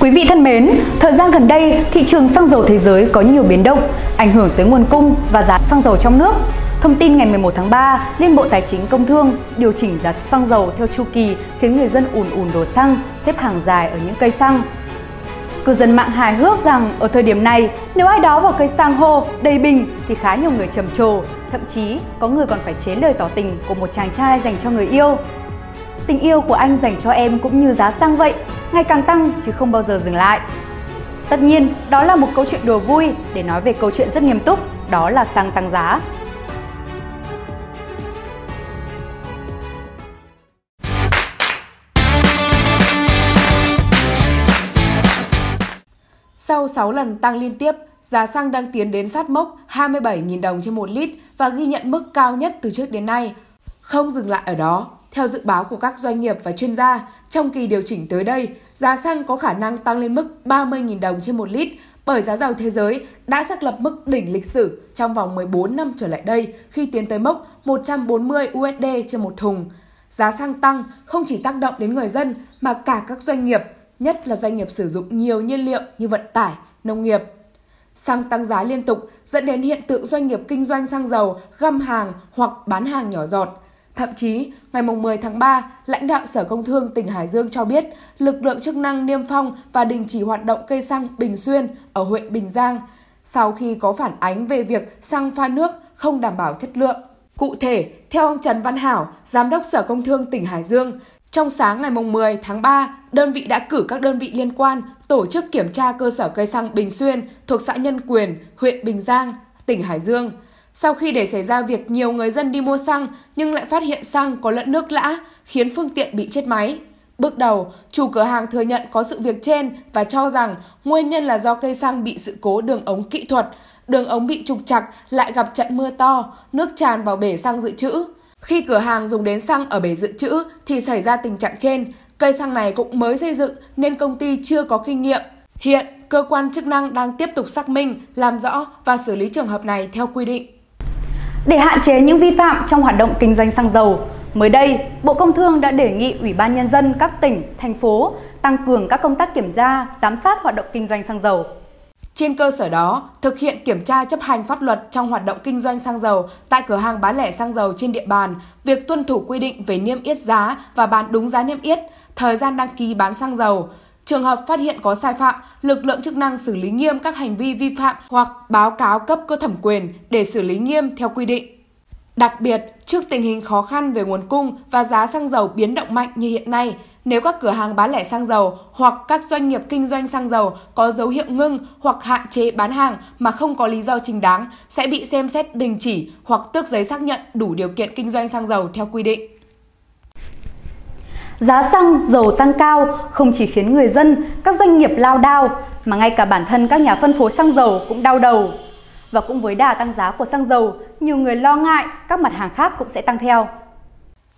Quý vị thân mến, thời gian gần đây, thị trường xăng dầu thế giới có nhiều biến động, ảnh hưởng tới nguồn cung và giá xăng dầu trong nước. Thông tin ngày 11 tháng 3, Liên Bộ Tài chính Công Thương điều chỉnh giá xăng dầu theo chu kỳ khiến người dân ùn ùn đổ xăng, xếp hàng dài ở những cây xăng. Cư dân mạng hài hước rằng ở thời điểm này, nếu ai đó vào cây xăng hô đầy bình thì khá nhiều người trầm trồ, thậm chí có người còn phải chế lời tỏ tình của một chàng trai dành cho người yêu. Tình yêu của anh dành cho em cũng như giá xăng vậy, ngày càng tăng chứ không bao giờ dừng lại. Tất nhiên, đó là một câu chuyện đùa vui để nói về câu chuyện rất nghiêm túc, đó là xăng tăng giá. Sau 6 lần tăng liên tiếp, giá xăng đang tiến đến sát mốc 27.000 đồng trên 1 lít và ghi nhận mức cao nhất từ trước đến nay. Không dừng lại ở đó, theo dự báo của các doanh nghiệp và chuyên gia, trong kỳ điều chỉnh tới đây, giá xăng có khả năng tăng lên mức 30.000 đồng trên 1 lít bởi giá dầu thế giới đã xác lập mức đỉnh lịch sử trong vòng 14 năm trở lại đây khi tiến tới mốc 140 USD trên một thùng. Giá xăng tăng không chỉ tác động đến người dân mà cả các doanh nghiệp, nhất là doanh nghiệp sử dụng nhiều nhiên liệu như vận tải, nông nghiệp. Xăng tăng giá liên tục dẫn đến hiện tượng doanh nghiệp kinh doanh xăng dầu găm hàng hoặc bán hàng nhỏ giọt. Thậm chí, ngày 10 tháng 3, lãnh đạo Sở Công Thương tỉnh Hải Dương cho biết lực lượng chức năng niêm phong và đình chỉ hoạt động cây xăng Bình Xuyên ở huyện Bình Giang sau khi có phản ánh về việc xăng pha nước không đảm bảo chất lượng. Cụ thể, theo ông Trần Văn Hảo, Giám đốc Sở Công Thương tỉnh Hải Dương, trong sáng ngày 10 tháng 3, đơn vị đã cử các đơn vị liên quan tổ chức kiểm tra cơ sở cây xăng Bình Xuyên thuộc xã Nhân Quyền, huyện Bình Giang, tỉnh Hải Dương. Sau khi để xảy ra việc nhiều người dân đi mua xăng nhưng lại phát hiện xăng có lẫn nước lã, khiến phương tiện bị chết máy. Bước đầu, chủ cửa hàng thừa nhận có sự việc trên và cho rằng nguyên nhân là do cây xăng bị sự cố đường ống kỹ thuật, đường ống bị trục chặt lại gặp trận mưa to, nước tràn vào bể xăng dự trữ. Khi cửa hàng dùng đến xăng ở bể dự trữ thì xảy ra tình trạng trên, cây xăng này cũng mới xây dựng nên công ty chưa có kinh nghiệm. Hiện, cơ quan chức năng đang tiếp tục xác minh, làm rõ và xử lý trường hợp này theo quy định. Để hạn chế những vi phạm trong hoạt động kinh doanh xăng dầu, mới đây, Bộ Công Thương đã đề nghị Ủy ban Nhân dân các tỉnh, thành phố tăng cường các công tác kiểm tra, giám sát hoạt động kinh doanh xăng dầu. Trên cơ sở đó, thực hiện kiểm tra chấp hành pháp luật trong hoạt động kinh doanh xăng dầu tại cửa hàng bán lẻ xăng dầu trên địa bàn, việc tuân thủ quy định về niêm yết giá và bán đúng giá niêm yết, thời gian đăng ký bán xăng dầu. Trường hợp phát hiện có sai phạm, lực lượng chức năng xử lý nghiêm các hành vi vi phạm hoặc báo cáo cấp có thẩm quyền để xử lý nghiêm theo quy định. Đặc biệt, trước tình hình khó khăn về nguồn cung và giá xăng dầu biến động mạnh như hiện nay, nếu các cửa hàng bán lẻ xăng dầu hoặc các doanh nghiệp kinh doanh xăng dầu có dấu hiệu ngưng hoặc hạn chế bán hàng mà không có lý do chính đáng sẽ bị xem xét đình chỉ hoặc tước giấy xác nhận đủ điều kiện kinh doanh xăng dầu theo quy định. Giá xăng, dầu tăng cao không chỉ khiến người dân, các doanh nghiệp lao đao mà ngay cả bản thân các nhà phân phối xăng dầu cũng đau đầu. Và cũng với đà tăng giá của xăng dầu, nhiều người lo ngại các mặt hàng khác cũng sẽ tăng theo.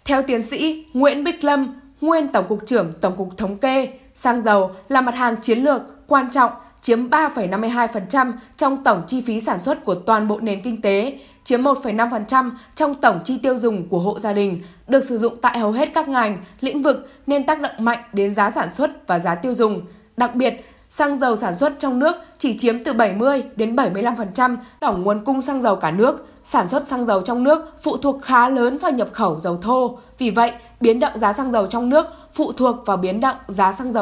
Theo tiến sĩ Nguyễn Bích Lâm, nguyên Tổng cục trưởng Tổng cục Thống kê, xăng dầu là mặt hàng chiến lược quan trọng chiếm 3,52% trong tổng chi phí sản xuất của toàn bộ nền kinh tế, chiếm 1,5% trong tổng chi tiêu dùng của hộ gia đình, được sử dụng tại hầu hết các ngành, lĩnh vực nên tác động mạnh đến giá sản xuất và giá tiêu dùng. Đặc biệt, xăng dầu sản xuất trong nước chỉ chiếm từ 70 đến 75% tổng nguồn cung xăng dầu cả nước. Sản xuất xăng dầu trong nước phụ thuộc khá lớn vào nhập khẩu dầu thô. Vì vậy, biến động giá xăng dầu trong nước phụ thuộc vào biến động giá xăng dầu